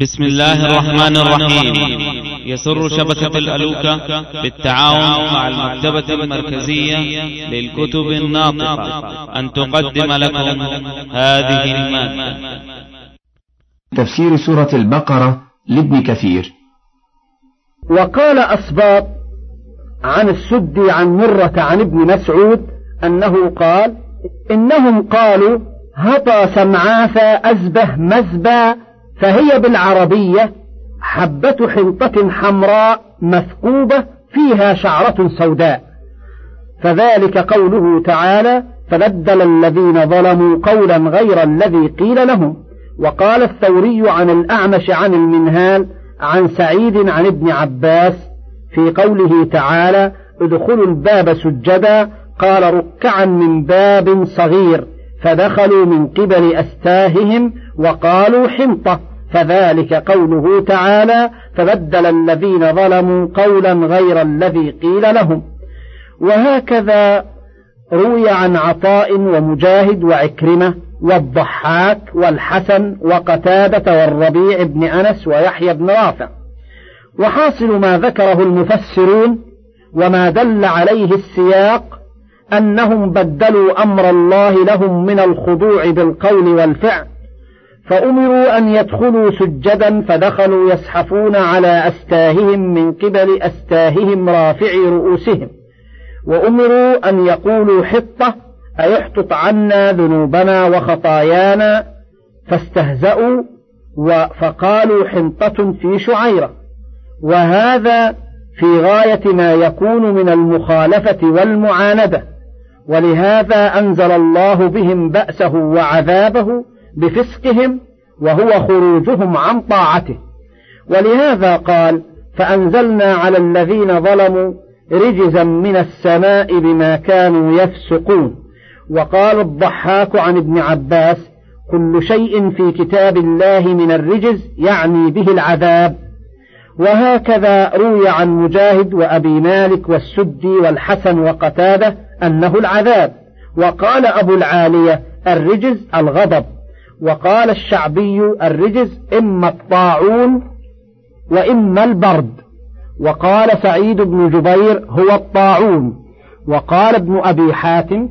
بسم الله الرحمن الرحيم. يسر شبكة الألوكة بالتعاون مع المكتبة المركزية للكتب الناطقة. أن تقدم لكم هذه المادة. تفسير سورة البقرة لابن كثير. وقال أسباط عن السدي عن مرة عن ابن مسعود أنه قال إنهم قالوا هطى سمعاث أزبه مزبا فهي بالعربية حبة حنطة حمراء مثقوبة فيها شعرة سوداء. فذلك قوله تعالى فبدل الذين ظلموا قولا غير الذي قيل لهم وقال الثوري عن الأعمش عن المنهال عن سعيد عن ابن عباس في قوله تعالى ادخلوا الباب سجدا قال ركعا من باب صغير فدخلوا من قبل أستاههم وقالوا حنطة فذلك قوله تعالى فبدل الذين ظلموا قولا غير الذي قيل لهم وهكذا روي عن عطاء ومجاهد وعكرمة والضحاك والحسن وقتادة والربيع بن أنس ويحيى بن رافع. وحاصل ما ذكره المفسرون وما دل عليه السياق أنهم بدلوا أمر الله لهم من الخضوع بالقول والفعل فأمروا أن يدخلوا سجدا فدخلوا يزحفون على أستاههم من قبل أستاههم رافعي رؤوسهم وأمروا أن يقولوا حطة أي احطط عنا ذنوبنا وخطايانا فاستهزأوا فقالوا حنطة في شعيرة وهذا في غاية ما يكون من المخالفة والمعاندة. ولهذا أنزل الله بهم بأسه وعذابه بفسقهم وهو خروجهم عن طاعته. ولهذا قال فأنزلنا على الذين ظلموا رجزا من السماء بما كانوا يفسقون. وقال الضحاك عن ابن عباس كل شيء في كتاب الله من الرجز يعني به العذاب. وهكذا روي عن مجاهد وأبي مالك والسدي والحسن وقتادة أنه العذاب. وقال أبو العالية الرجز الغضب. وقال الشعبي الرجز إما الطاعون وإما البرد. وقال سعيد بن جبير هو الطاعون. وقال ابن أبي حاتم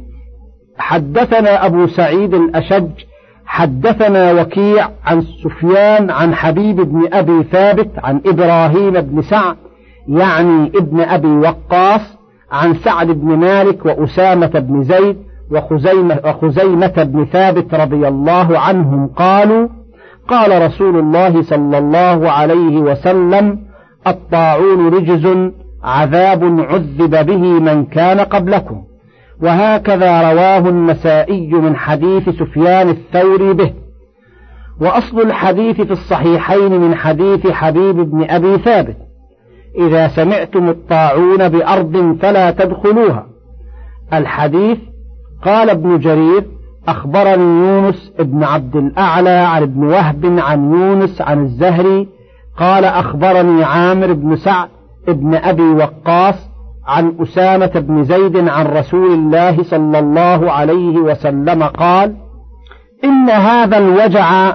حدثنا أبو سعيد الأشج حدثنا وكيع عن سفيان عن حبيب بن أبي ثابت عن إبراهيم بن سعد يعني ابن أبي وقاص عن سعد بن مالك وأسامة بن زيد وخزيمة, وخزيمة بن ثابت رضي الله عنهم قالوا قال رسول الله صلى الله عليه وسلم الطاعون رجز عذاب عذب به من كان قبلكم. وهكذا رواه النسائي من حديث سفيان الثوري به. وأصل الحديث في الصحيحين من حديث حبيب بن أبي ثابت. إذا سمعتم الطاعون بأرض فلا تدخلوها. الحديث قال ابن جرير أخبرني يونس ابن عبد الأعلى عن ابن وهب عن يونس عن الزهري قال أخبرني عامر بن سعد ابن أبي وقاص عن أسامة بن زيد عن رسول الله صلى الله عليه وسلم قال إن هذا الوجع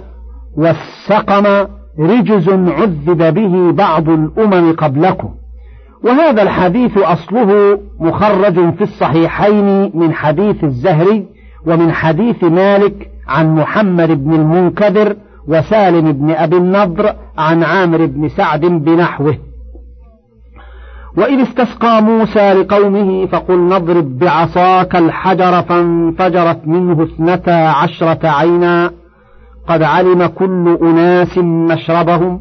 والسقم رجز عذب به بعض الأمم قبلكم. وهذا الحديث أصله مخرج في الصحيحين من حديث الزهري ومن حديث مالك عن محمد بن المنكدر وسالم بن أبي النضر عن عامر بن سعد بنحوه. وإذ استسقى موسى لقومه فقل نضرب بعصاك الحجر فانفجرت منه اثنتا عشرة عينا قد علم كل أناس مشربهم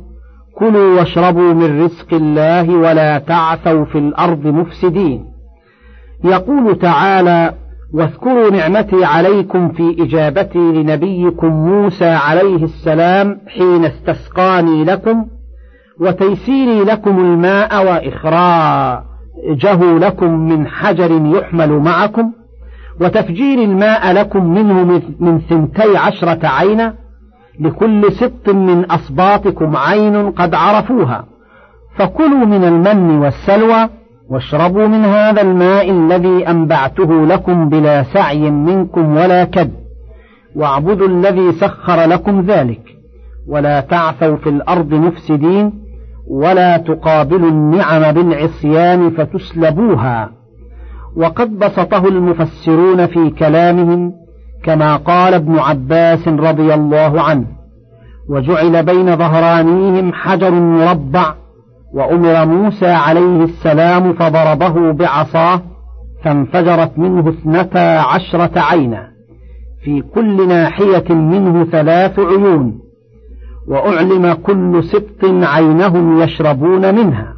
كلوا واشربوا من رزق الله ولا تعثوا في الأرض مفسدين. يقول تعالى واذكروا نعمتي عليكم في إجابتي لنبيكم موسى عليه السلام حين استسقاني لكم وتيسيري لكم الماء وإخراجه لكم من حجر يحمل معكم وتفجير الماء لكم منه من ثنتي عشرة عينا لكل سبط من أصباطكم عين قد عرفوها. فكلوا من المن والسلوى واشربوا من هذا الماء الذي أنبعته لكم بلا سعي منكم ولا كد. واعبدوا الذي سخر لكم ذلك. ولا تعثوا في الأرض مفسدين. ولا تقابلوا النعم بالعصيان فتسلبوها. وقد بسطه المفسرون في كلامهم كما قال ابن عباس رضي الله عنه وجعل بين ظهرانيهم حجر مربع وأمر موسى عليه السلام فضربه بعصاه فانفجرت منه اثنتا عشرة عينا في كل ناحية منه ثلاث عيون وأعلم كل سبط عينهم يشربون منها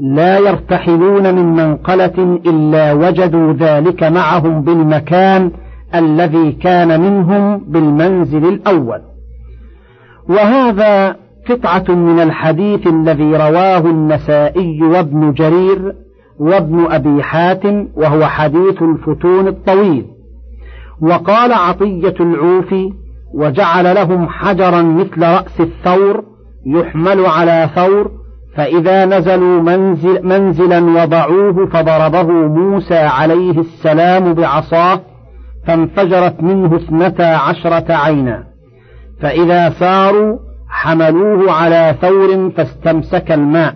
لا يرتحلون من منقلة إلا وجدوا ذلك معهم بالمكان الذي كان منهم بالمنزل الأول. وهذا قطعة من الحديث الذي رواه النسائي وابن جرير وابن أبي حاتم وهو حديث الفتون الطويل. وقال عطية العوفي وجعل لهم حجرا مثل رأس الثور يحمل على ثور فإذا نزلوا منزل منزلا وضعوه فضربه موسى عليه السلام بعصاه فانفجرت منه اثنتا عشرة عينا. فإذا ساروا حملوه على ثور فاستمسك الماء.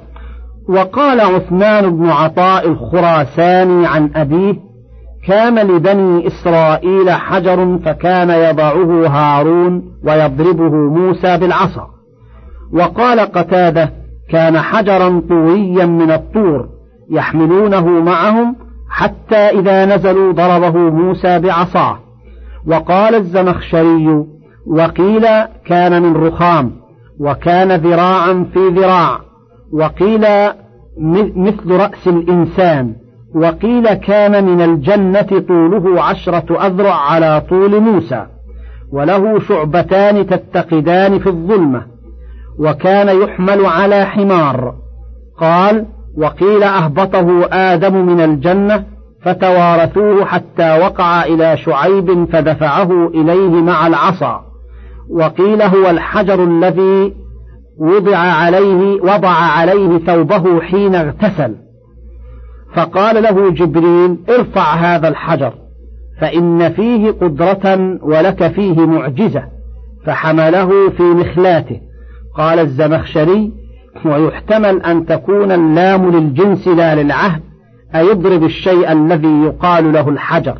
وقال عثمان بن عطاء الخراساني عن أبيه كان لبني إسرائيل حجر فكان يضعه هارون ويضربه موسى بالعصا. وقال قتادة كان حجرا طوريا من الطور يحملونه معهم حتى إذا نزلوا ضربه موسى بعصاه. وقال الزمخشري وقيل كان من رخام وكان ذراعا في ذراع وقيل مثل رأس الإنسان وقيل كان من الجنة طوله عشرة أذرع على طول موسى. وله شعبتان تتقدان في الظلمة. وكان يحمل على حمار. قال وقيل أهبطه آدم من الجنة فتوارثوه حتى وقع إلى شعيب فدفعه إليه مع العصا. وقيل هو الحجر الذي وضع عليه وضع عليه ثوبه حين اغتسل. فقال له جبريل ارفع هذا الحجر فإن فيه قدرة ولك فيه معجزة فحمله في مخلاته. قال الزمخشري ويحتمل أن تكون اللام للجنس لا للعهد أيضرب الشيء الذي يقال له الحجر.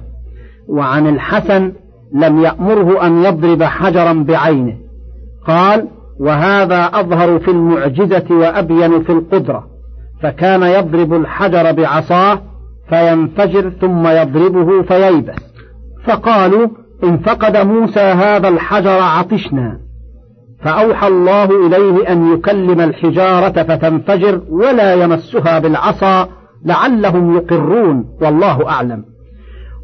وعن الحسن لم يأمره أن يضرب حجرا بعينه. قال وهذا أظهر في المعجزة وأبين في القدرة. فكان يضرب الحجر بعصاه فينفجر ثم يضربه فييبس. فقالوا إن فقد موسى هذا الحجر عطشنا. فأوحى الله إليه أن يكلم الحجارة فتنفجر ولا يمسها بالعصا لعلهم يقرون والله أعلم.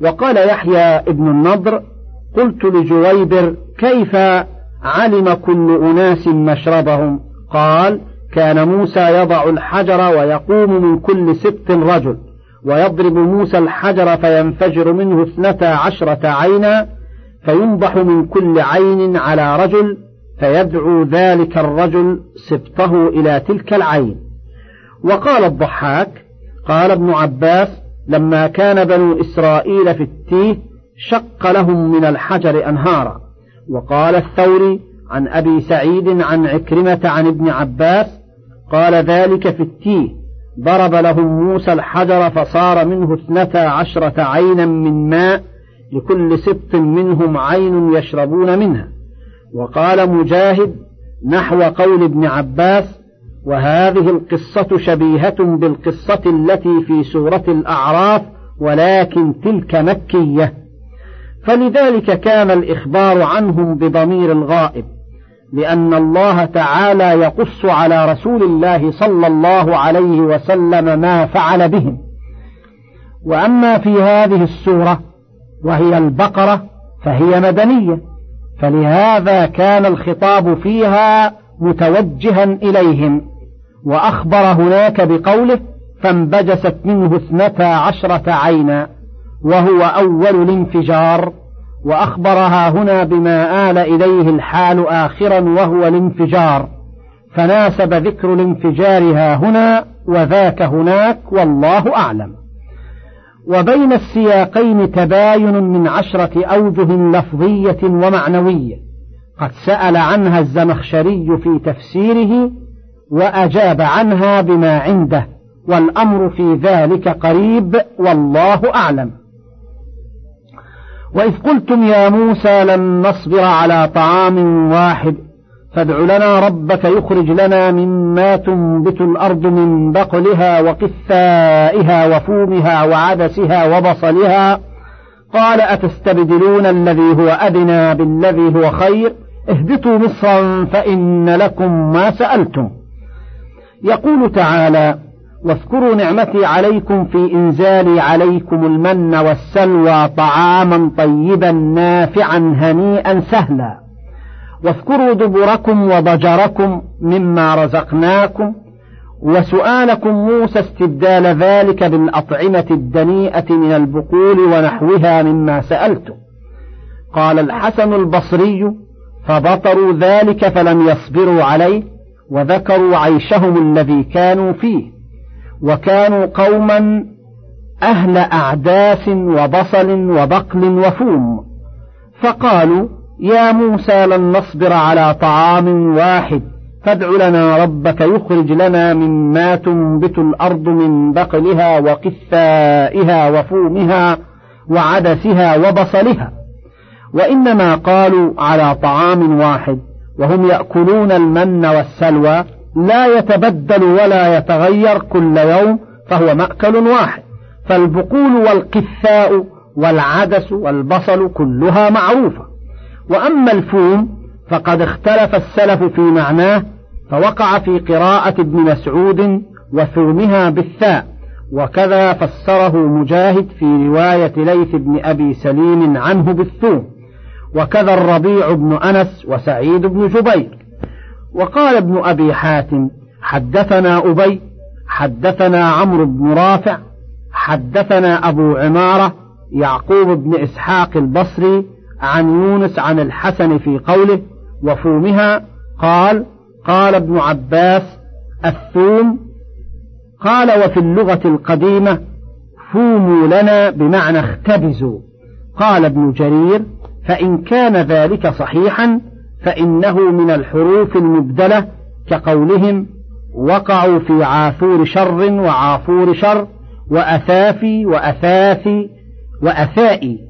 وقال يحيى ابن النضر قلت لجويبر كيف علم كل أناس مشربهم؟ قال كان موسى يضع الحجر ويقوم من كل ست رجل ويضرب موسى الحجر فينفجر منه اثنتا عشرة عينا فينضح من كل عين على رجل فيدعو ذلك الرجل سبطه إلى تلك العين. وقال الضحاك قال ابن عباس لما كان بنو إسرائيل في التيه شق لهم من الحجر أنهارا. وقال الثوري عن أبي سعيد عن عكرمة عن ابن عباس قال ذلك في التيه ضرب لهم موسى الحجر فصار منه اثنتا عشرة عينا من ماء لكل سبط منهم عين يشربون منها. وقال مجاهد نحو قول ابن عباس وهذه القصة شبيهة بالقصة التي في سورة الأعراف ولكن تلك مكية. فلذلك كان الإخبار عنهم بضمير الغائب لأن الله تعالى يقص على رسول الله صلى الله عليه وسلم ما فعل بهم. وأما في هذه السورة وهي البقرة فهي مدنية فلهذا كان الخطاب فيها متوجها إليهم وأخبر هناك بقوله فانبجست منه اثنتا عشرة عينا وهو أول الانفجار وأخبرها هنا بما آل إليه الحال آخرا وهو الانفجار فناسب ذكر الانفجارها هنا وذاك هناك والله أعلم. وبين السياقين تباين من عشرة أوجه لفظية ومعنوية. قد سأل عنها الزمخشري في تفسيره وأجاب عنها بما عنده والأمر في ذلك قريب والله أعلم. وإذ قلتم يا موسى لن نصبر على طعام واحد فادع لنا ربك يخرج لنا مما تنبت الأرض من بقلها وقثائها وفومها وعدسها وبصلها. قال أتستبدلون الذي هو أدنى بالذي هو خير؟ اهبطوا مصرا فإن لكم ما سألتم. يقول تعالى واذكروا نعمتي عليكم في إنزالي عليكم المن والسلوى طعاما طيبا نافعا هنيئا سهلا. واذكروا دبركم وضجركم مما رزقناكم وسؤالكم موسى استبدال ذلك بالأطعمة الدنيئة من البقول ونحوها مما سألته قال الحسن البصري فبطروا ذلك فلم يصبروا عليه وذكروا عيشهم الذي كانوا فيه وكانوا قوما أهل أعداس وبصل وبقل وفوم. فقالوا يا موسى لن نصبر على طعام واحد. فادع لنا ربك يخرج لنا مما تنبت الأرض من بقلها وقثائها وفومها وعدسها وبصلها. وإنما قالوا على طعام واحد. وهم يأكلون المن والسلوى لا يتبدل ولا يتغير كل يوم فهو مأكل واحد. فالبقول والقثاء والعدس والبصل كلها معروفة. وأما الفوم فقد اختلف السلف في معناه فوقع في قراءة ابن مسعود وثومها بالثاء وكذا فسره مجاهد في رواية ليث بن أبي سليم عنه بالثوم وكذا الربيع بن أنس وسعيد بن جبير. وقال ابن أبي حاتم حدثنا أبي حدثنا عمرو بن رافع حدثنا أبو عمارة يعقوب بن إسحاق البصري عن يونس عن الحسن في قوله وفومها قال قال ابن عباس الثوم قال وفي اللغة القديمة فوموا لنا بمعنى اختبزوا. قال ابن جرير فإن كان ذلك صحيحا فإنه من الحروف المبدلة كقولهم وقعوا في عافور شر وعافور شر وأثافي وأثاثي وأثائي.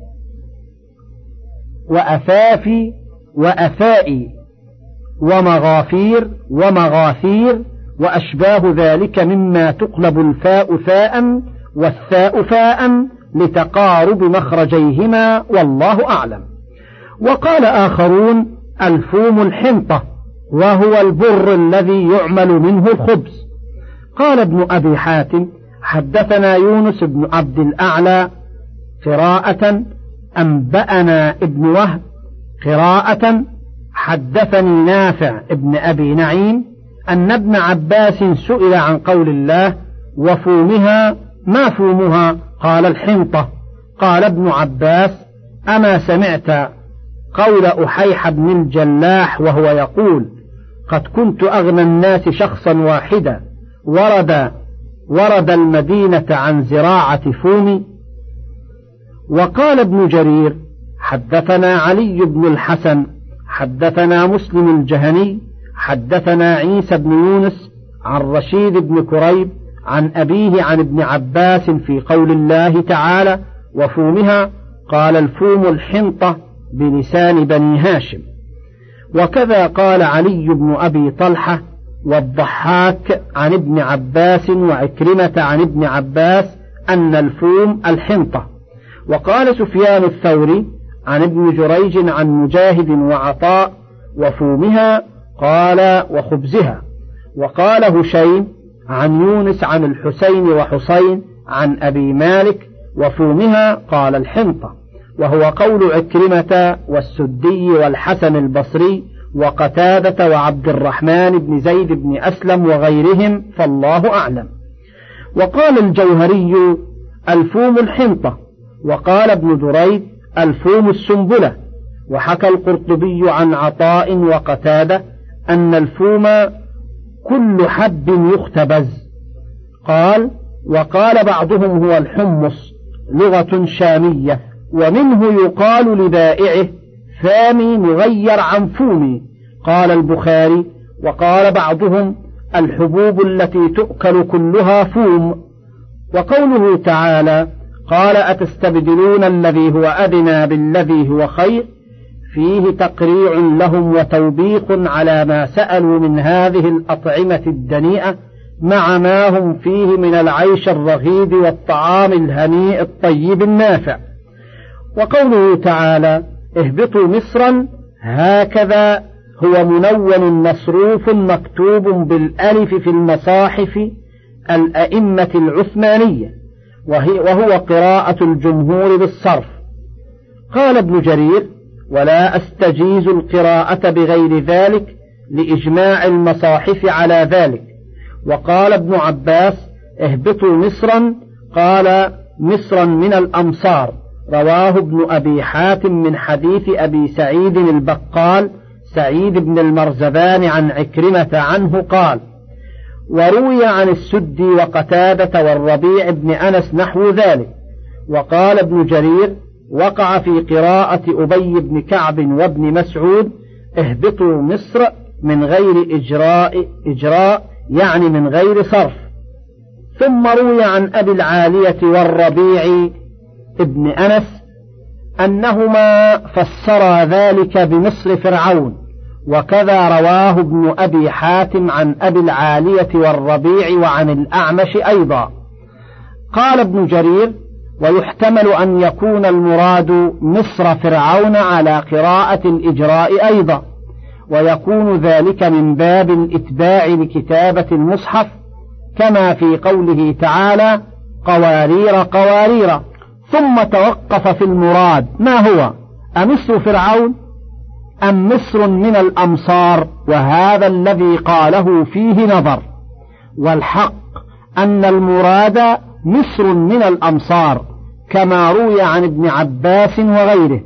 وأثافي وأثائي ومغافير ومغاثير وأشباه ذلك مما تقلب الفاء ثاء والثاء فاء لتقارب مخرجيهما والله أعلم. وقال آخرون الفوم الحنطة وهو البر الذي يعمل منه الخبز. قال ابن أبي حاتم حدثنا يونس بن عبد الأعلى قراءة أنبأنا ابن وهب قراءة حدثني نافع ابن أبي نعيم أن ابن عباس سئل عن قول الله وفومها؟ ما فومها؟ قال الحنطة. قال ابن عباس أما سمعت قول أحيح بن الجلاح وهو يقول قد كنت أغنى الناس شخصا واحدا ورد ورد المدينة عن زراعة فوم وقال ابن جرير حدثنا علي بن الحسن حدثنا مسلم الجهني حدثنا عيسى بن يونس عن رشيد بن كريب عن أبيه عن ابن عباس في قول الله تعالى وفومها قال الفوم الحنطة بلسان بني هاشم وكذا قال علي بن أبي طلحة والضحاك عن ابن عباس وعكرمة عن ابن عباس أن الفوم الحنطة. وقال سفيان الثوري عن ابن جريج عن مجاهد وعطاء وفومها قال وخبزها. وقال هشيم عن يونس عن الحسين وحسين عن أبي مالك وفومها قال الحنطة. وهو قول عكرمة والسدي والحسن البصري وقتادة وعبد الرحمن بن زيد بن أسلم وغيرهم فالله أعلم. وقال الجوهري الفوم الحنطة. وقال ابن دريد ألفوم السنبلة وحكى القرطبي عن عطاء وقتادة أن الفوم كل حب يختبز. قال وقال بعضهم هو الحمص لغة شامية ومنه يقال لبائعه فامي مغير عن فومي. قال البخاري وقال بعضهم الحبوب التي تؤكل كلها فوم. وقوله تعالى قال أتستبدلون الذي هو أدنى بالذي هو خير؟ فيه تقريع لهم وتوبيخ على ما سألوا من هذه الأطعمة الدنيئة مع ما هم فيه من العيش الرغيد والطعام الهنيء الطيب النافع. وقوله تعالى اهبطوا مصرا هكذا هو منون مصروف مكتوب بالألف في المصاحف الأئمة العثمانية. وهي وهو قراءة الجمهور بالصرف. قال ابن جرير ولا أستجيز القراءة بغير ذلك لإجماع المصاحف على ذلك وقال ابن عباس اهبطوا مصرا قال مصرا من الأمصار رواه ابن أبي حاتم من حديث أبي سعيد البقال سعيد بن المرزبان عن عكرمة عنه قال وروي عن السدي وقتادة والربيع بن أنس نحو ذلك وقال ابن جرير وقع في قراءة أبي بن كعب وابن مسعود اهبطوا مصر من غير إجراء إجراء يعني من غير صرف. ثم روي عن أبي العالية والربيع ابن أنس أنهما فسرا ذلك بمصر فرعون. وكذا رواه ابن أبي حاتم عن أبي العالية والربيع وعن الأعمش أيضا. قال ابن جرير ويحتمل أن يكون المراد مصر فرعون على قراءة الإجراء أيضا. ويكون ذلك من باب الإتباع لكتابة المصحف كما في قوله تعالى قوارير قوارير. ثم توقف في المراد ما هو؟ أمصر فرعون؟ أم مصر من الأمصار وهذا الذي قاله فيه نظر. والحق أن المراد مصر من الأمصار كما روي عن ابن عباس وغيره.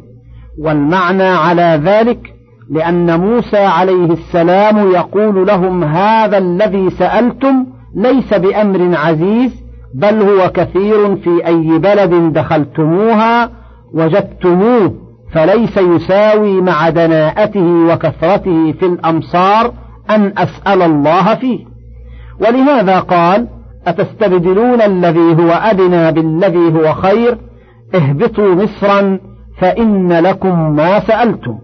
والمعنى على ذلك لأن موسى عليه السلام يقول لهم هذا الذي سألتم ليس بأمر عزيز بل هو كثير في أي بلد دخلتموها وجدتموه. فليس يساوي مع دناءته وكثرته في الأمصار أن أسأل الله فيه. ولهذا قال أتستبدلون الذي هو أدنى بالذي هو خير؟ اهبطوا مصرا فإن لكم ما سألتم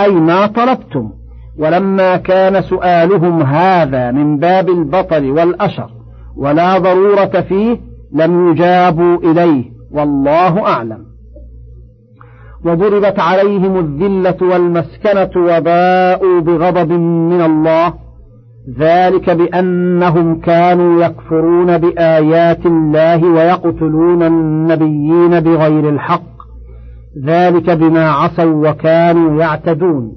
أي ما طلبتم. ولما كان سؤالهم هذا من باب البطل والأشر ولا ضرورة فيه لم يجابوا إليه والله أعلم. وضربت عليهم الذلة والمسكنة وباءوا بغضب من الله. ذلك بأنهم كانوا يكفرون بآيات الله ويقتلون النبيين بغير الحق. ذلك بما عصوا وكانوا يعتدون.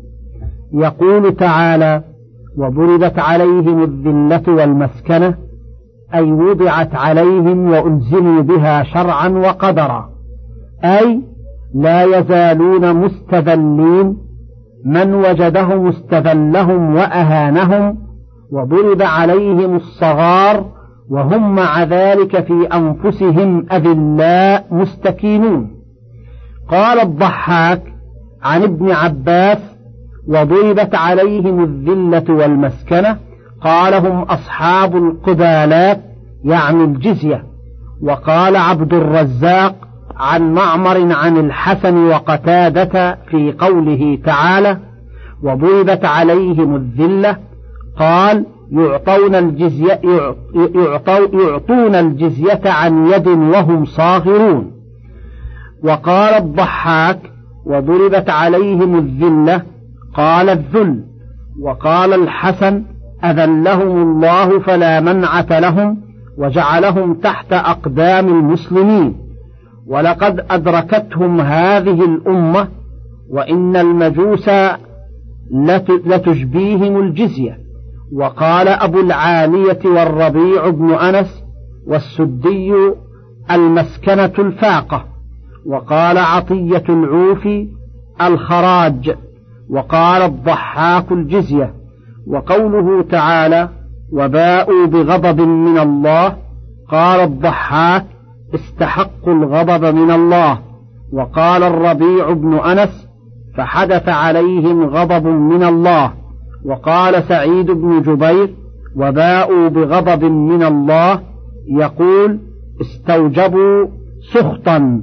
يقول تعالى وضربت عليهم الذلة والمسكنة أي وضعت عليهم وألزموا بها شرعا وقدرا. أي لا يزالون مستذلين من وجدهم استذلهم وأهانهم وضرب عليهم الصغار وهم مع ذلك في أنفسهم أذلاء مستكينون. قال الضحاك عن ابن عباس وضربت عليهم الذلة والمسكنة قال هم أصحاب القبالات يعني الجزية. وقال عبد الرزاق عن معمر عن الحسن وقتادة في قوله تعالى وضربت عليهم الذلة قال يعطون الجزية يعطون الجزية عن يد وهم صاغرون وقال الضحاك وضربت عليهم الذلة قال الذل. وقال الحسن أذلهم الله فلا منعة لهم وجعلهم تحت أقدام المسلمين ولقد أدركتهم هذه الأمة وإن المجوس لتجبيهم الجزية. وقال أبو العالية والربيع بن أنس والسدي المسكنة الفاقة. وقال عطية العوفي الخراج. وقال الضحاك الجزية. وقوله تعالى وباءوا بغضب من الله قال الضحاك استحقوا الغضب من الله. وقال الربيع بن أنس فحدث عليهم غضب من الله. وقال سعيد بن جبير وباءوا بغضب من الله. يقول استوجبوا سخطا.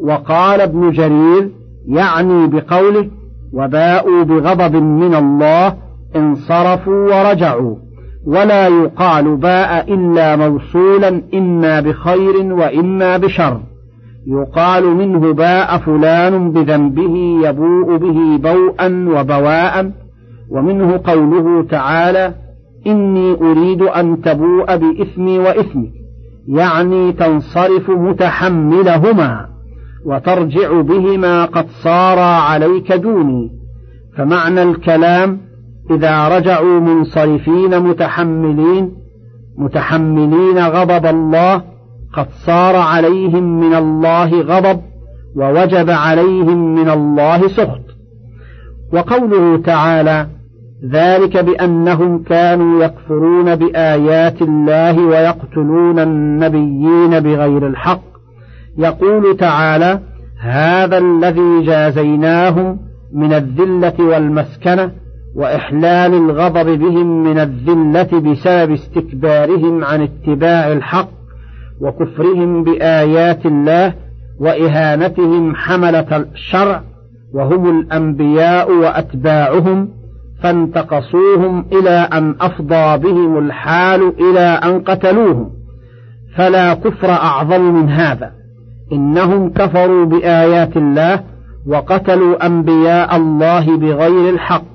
وقال ابن جرير يعني بقوله وباءوا بغضب من الله انصرفوا ورجعوا. ولا يقال باء إلا موصولا إما بخير وإما بشر. يقال منه باء فلان بذنبه يبوء به بوءا وبواء ومنه قوله تعالى إني أريد أن تبوء بإثمي وإثمك يعني تنصرف متحملهما وترجع بهما قد صارا عليك دوني. فمعنى الكلام إذا رجعوا منصرفين متحملين متحملين غضب الله قد صار عليهم من الله غضب ووجب عليهم من الله سخط. وقوله تعالى ذلك بأنهم كانوا يكفرون بآيات الله ويقتلون النبيين بغير الحق. يقول تعالى هذا الذي جازيناهم من الذلة والمسكنة وإحلال الغضب بهم من الذلة بسبب استكبارهم عن اتباع الحق وكفرهم بآيات الله وإهانتهم حملة الشرع وهم الأنبياء وأتباعهم فانتقصوهم إلى أن أفضى بهم الحال إلى أن قتلوهم. فلا كفر أعظم من هذا. إنهم كفروا بآيات الله وقتلوا أنبياء الله بغير الحق.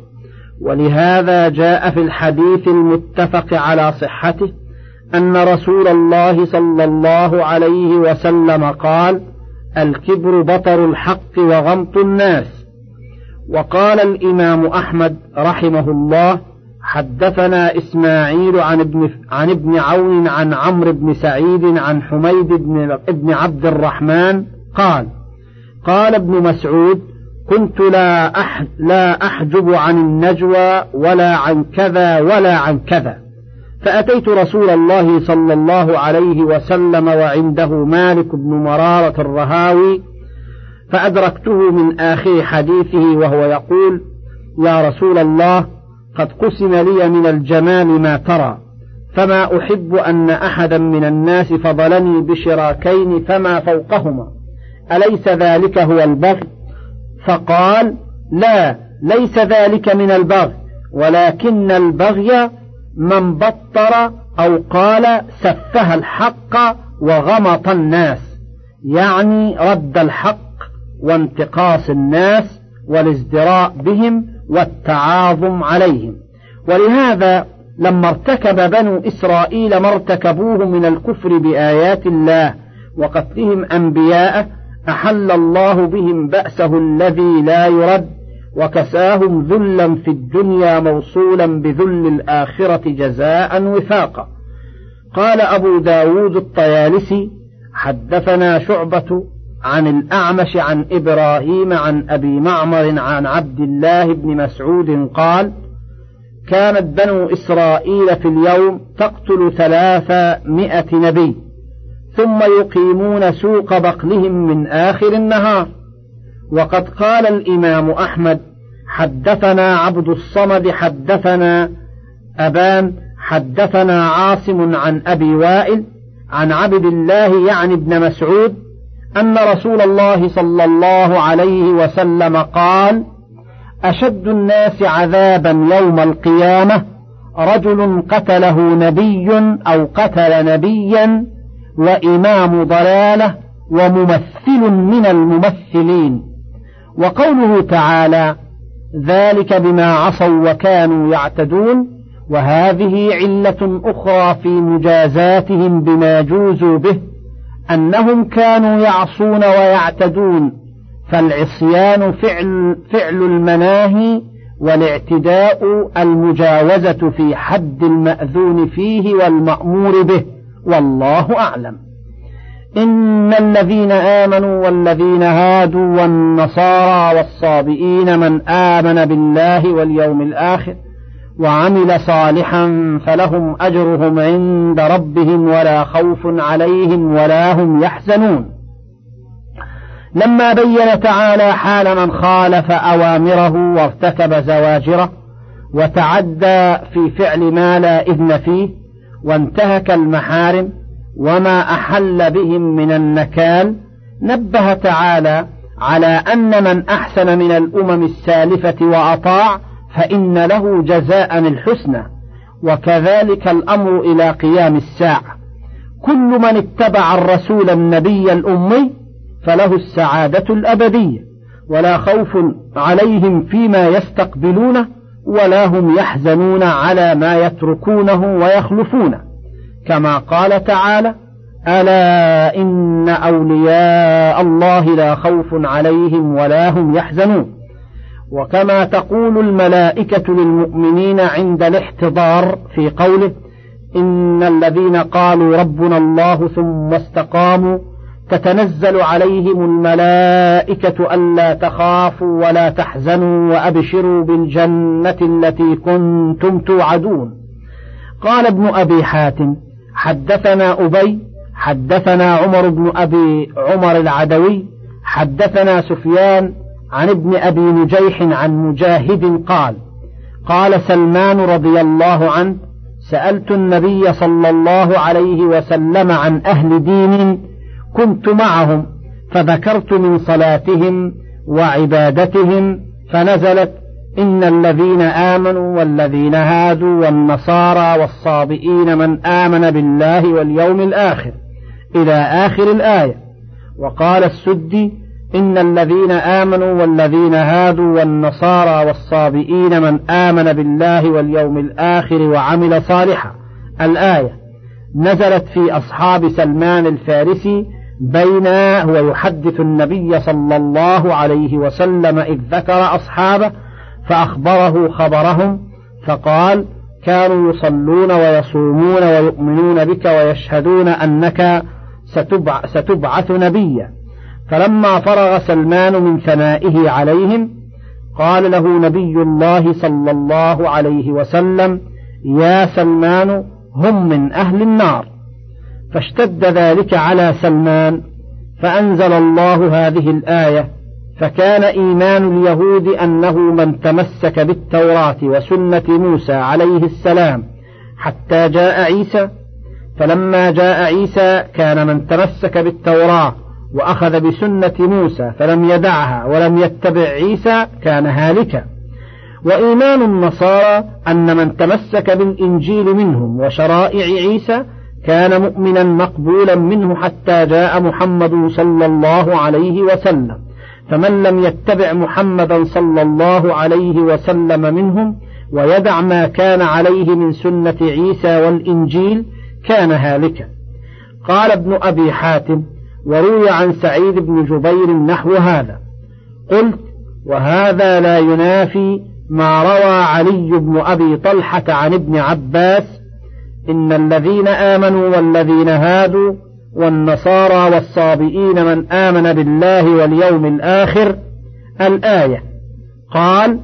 ولهذا جاء في الحديث المتفق على صحته أن رسول الله صلى الله عليه وسلم قال الكبر بطر الحق وغمط الناس. وقال الإمام أحمد رحمه الله حدثنا إسماعيل عن ابن عن ابن عون عن عمرو بن سعيد عن حميد بن ابن عبد الرحمن قال قال ابن مسعود كنت لا أح لا أحجب عن النجوى ولا عن كذا ولا عن كذا. فأتيت رسول الله صلى الله عليه وسلم وعنده مالك بن مرارة الرهاوي فأدركته من آخر حديثه وهو يقول يا رسول الله قد قسم لي من الجمال ما ترى فما أحب أن أحدا من الناس فضلني بشراكين فما فوقهما أليس ذلك هو البغي؟ فقال لا ليس ذلك من البغي ولكن البغي من بطر أو قال سفه الحق وغمط الناس يعني رد الحق وانتقاص الناس والازدراء بهم والتعاظم عليهم. ولهذا لما ارتكب بنو إسرائيل ما ارتكبوه من الكفر بآيات الله وقتلهم أنبياءه أحل الله بهم بأسه الذي لا يرد وكساهم ذلا في الدنيا موصولا بذل الآخرة جزاء وفاقا. قال أبو داود الطيالسي حدثنا شعبة عن الأعمش عن إبراهيم عن أبي معمر عن عبد الله بن مسعود قال كانت بنو إسرائيل في اليوم تقتل ثلاثمائة نبي. ثم يقيمون سوق بقلهم من آخر النهار. وقد قال الإمام أحمد حدثنا عبد الصمد حدثنا أبان حدثنا عاصم عن أبي وائل عن عبد الله يعني ابن مسعود أن رسول الله صلى الله عليه وسلم قال أشد الناس عذابا يوم القيامة رجل قتله نبي أو قتل نبيا وإمام ضلالة وممثل من الممثلين. وقوله تعالى ذلك بما عصوا وكانوا يعتدون وهذه علة أخرى في مجازاتهم بما جوزوا به أنهم كانوا يعصون ويعتدون فالعصيان فعل, فعل المناهي والاعتداء المجاوزة في حد المأذون فيه والمأمور به. والله أعلم. إن الذين آمنوا والذين هادوا والنصارى والصابئين من آمن بالله واليوم الآخر وعمل صالحا فلهم أجرهم عند ربهم ولا خوف عليهم ولا هم يحزنون. لما بين تعالى حال من خالف أوامره وارتكب زواجره وتعدى في فعل ما لا إذن فيه وانتهك المحارم وما أحل بهم من النكال نبه تعالى على أن من أحسن من الأمم السالفة وأطاع فإن له جزاء الحسنى وكذلك الأمر إلى قيام الساعة. كل من اتبع الرسول النبي الأمي فله السعادة الأبدية ولا خوف عليهم فيما يستقبلونه ولا هم يحزنون على ما يتركونه ويخلفونه كما قال تعالى ألا إن أولياء الله لا خوف عليهم ولا هم يحزنون. وكما تقول الملائكة للمؤمنين عند الاحتضار في قوله إن الذين قالوا ربنا الله ثم استقاموا تتنزل عليهم الملائكة ألا تخافوا ولا تحزنوا وأبشروا بالجنة التي كنتم توعدون. قال ابن أبي حاتم حدثنا أبي حدثنا عمر بن أبي عمر العدوي حدثنا سفيان عن ابن أبي نجيح عن مجاهد قال قال سلمان رضي الله عنه سألت النبي صلى الله عليه وسلم عن أهل دين كنت معهم فذكرت من صلاتهم وعبادتهم فنزلت إن الذين آمنوا والذين هادوا والنصارى والصابئين من آمن بالله واليوم الآخر إلى آخر الآية. وقال السدي إن الذين آمنوا والذين هادوا والنصارى والصابئين من آمن بالله واليوم الآخر وعمل صالحا. الآية نزلت في أصحاب سلمان الفارسي بين هو يحدث النبي صلى الله عليه وسلم إذ ذكر أصحابه فأخبره خبرهم فقال كانوا يصلون ويصومون ويؤمنون بك ويشهدون أنك ستبعث نبيا. فلما فرغ سلمان من ثنائه عليهم قال له نبي الله صلى الله عليه وسلم يا سلمان هم من أهل النار. فاشتد ذلك على سلمان فأنزل الله هذه الآية فكان إيمان اليهود أنه من تمسك بالتوراة وسنة موسى عليه السلام حتى جاء عيسى. فلما جاء عيسى كان من تمسك بالتوراة وأخذ بسنة موسى فلم يدعها ولم يتبع عيسى كان هالكا. وإيمان النصارى أن من تمسك بالإنجيل منهم وشرائع عيسى كان مؤمنا مقبولا منه حتى جاء محمد صلى الله عليه وسلم. فمن لم يتبع محمدا صلى الله عليه وسلم منهم ويدع ما كان عليه من سنة عيسى والإنجيل كان هالكا. قال ابن أبي حاتم وروي عن سعيد بن جبير نحو هذا قلت وهذا لا ينافي ما روى علي بن أبي طلحة عن ابن عباس إن الذين آمنوا والذين هادوا والنصارى والصابئين من آمن بالله واليوم الآخر الآية. قال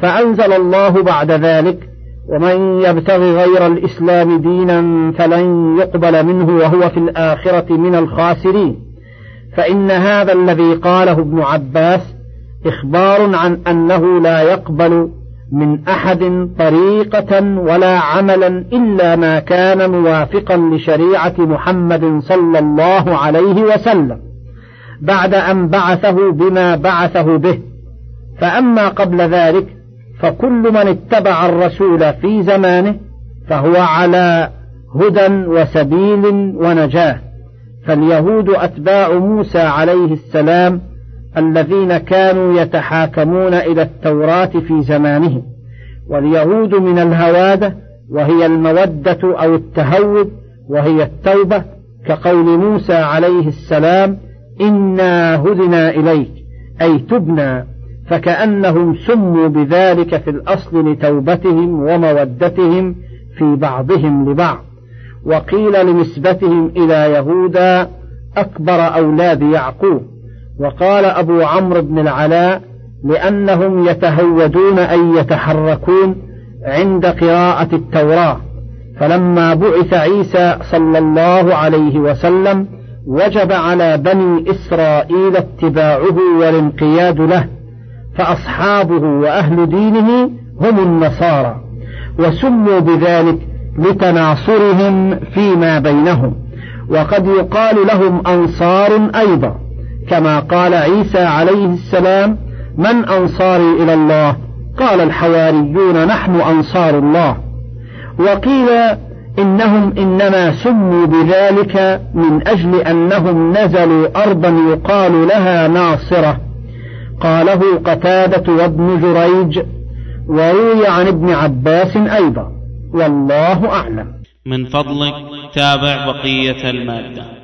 فأنزل الله بعد ذلك ومن يبتغ غير الإسلام دينا فلن يقبل منه وهو في الآخرة من الخاسرين. فإن هذا الذي قاله ابن عباس إخبار عن أنه لا يقبل من أحد طريقة ولا عملا إلا ما كان موافقا لشريعة محمد صلى الله عليه وسلم بعد أن بعثه بما بعثه به. فأما قبل ذلك فكل من اتبع الرسول في زمانه فهو على هدى وسبيل ونجاة. فاليهود أتباع موسى عليه السلام الذين كانوا يتحاكمون إلى التوراة في زمانهم واليهود من الهواده وهي المودة أو التهود وهي التوبة كقول موسى عليه السلام إنا هدنا إليك أي تبنا. فكأنهم سموا بذلك في الأصل لتوبتهم ومودتهم في بعضهم لبعض. وقيل لنسبتهم إلى يهودا أكبر أولاد يعقوب. وقال أبو عمرو بن العلاء لأنهم يتهودون أي يتحركون عند قراءة التوراة. فلما بعث عيسى صلى الله عليه وسلم وجب على بني إسرائيل اتباعه والانقياد له فأصحابه وأهل دينه هم النصارى وسموا بذلك لتناصرهم فيما بينهم. وقد يقال لهم أنصار أيضا. كما قال عيسى عليه السلام من أنصاري إلى الله؟ قال الحواريون نحن أنصار الله. وقيل إنهم إنما سموا بذلك من أجل أنهم نزلوا أرضا يقال لها ناصرة. قاله قتادة وابن جريج وروي عن ابن عباس أيضا. والله أعلم. من فضلك تابع بقية المادة.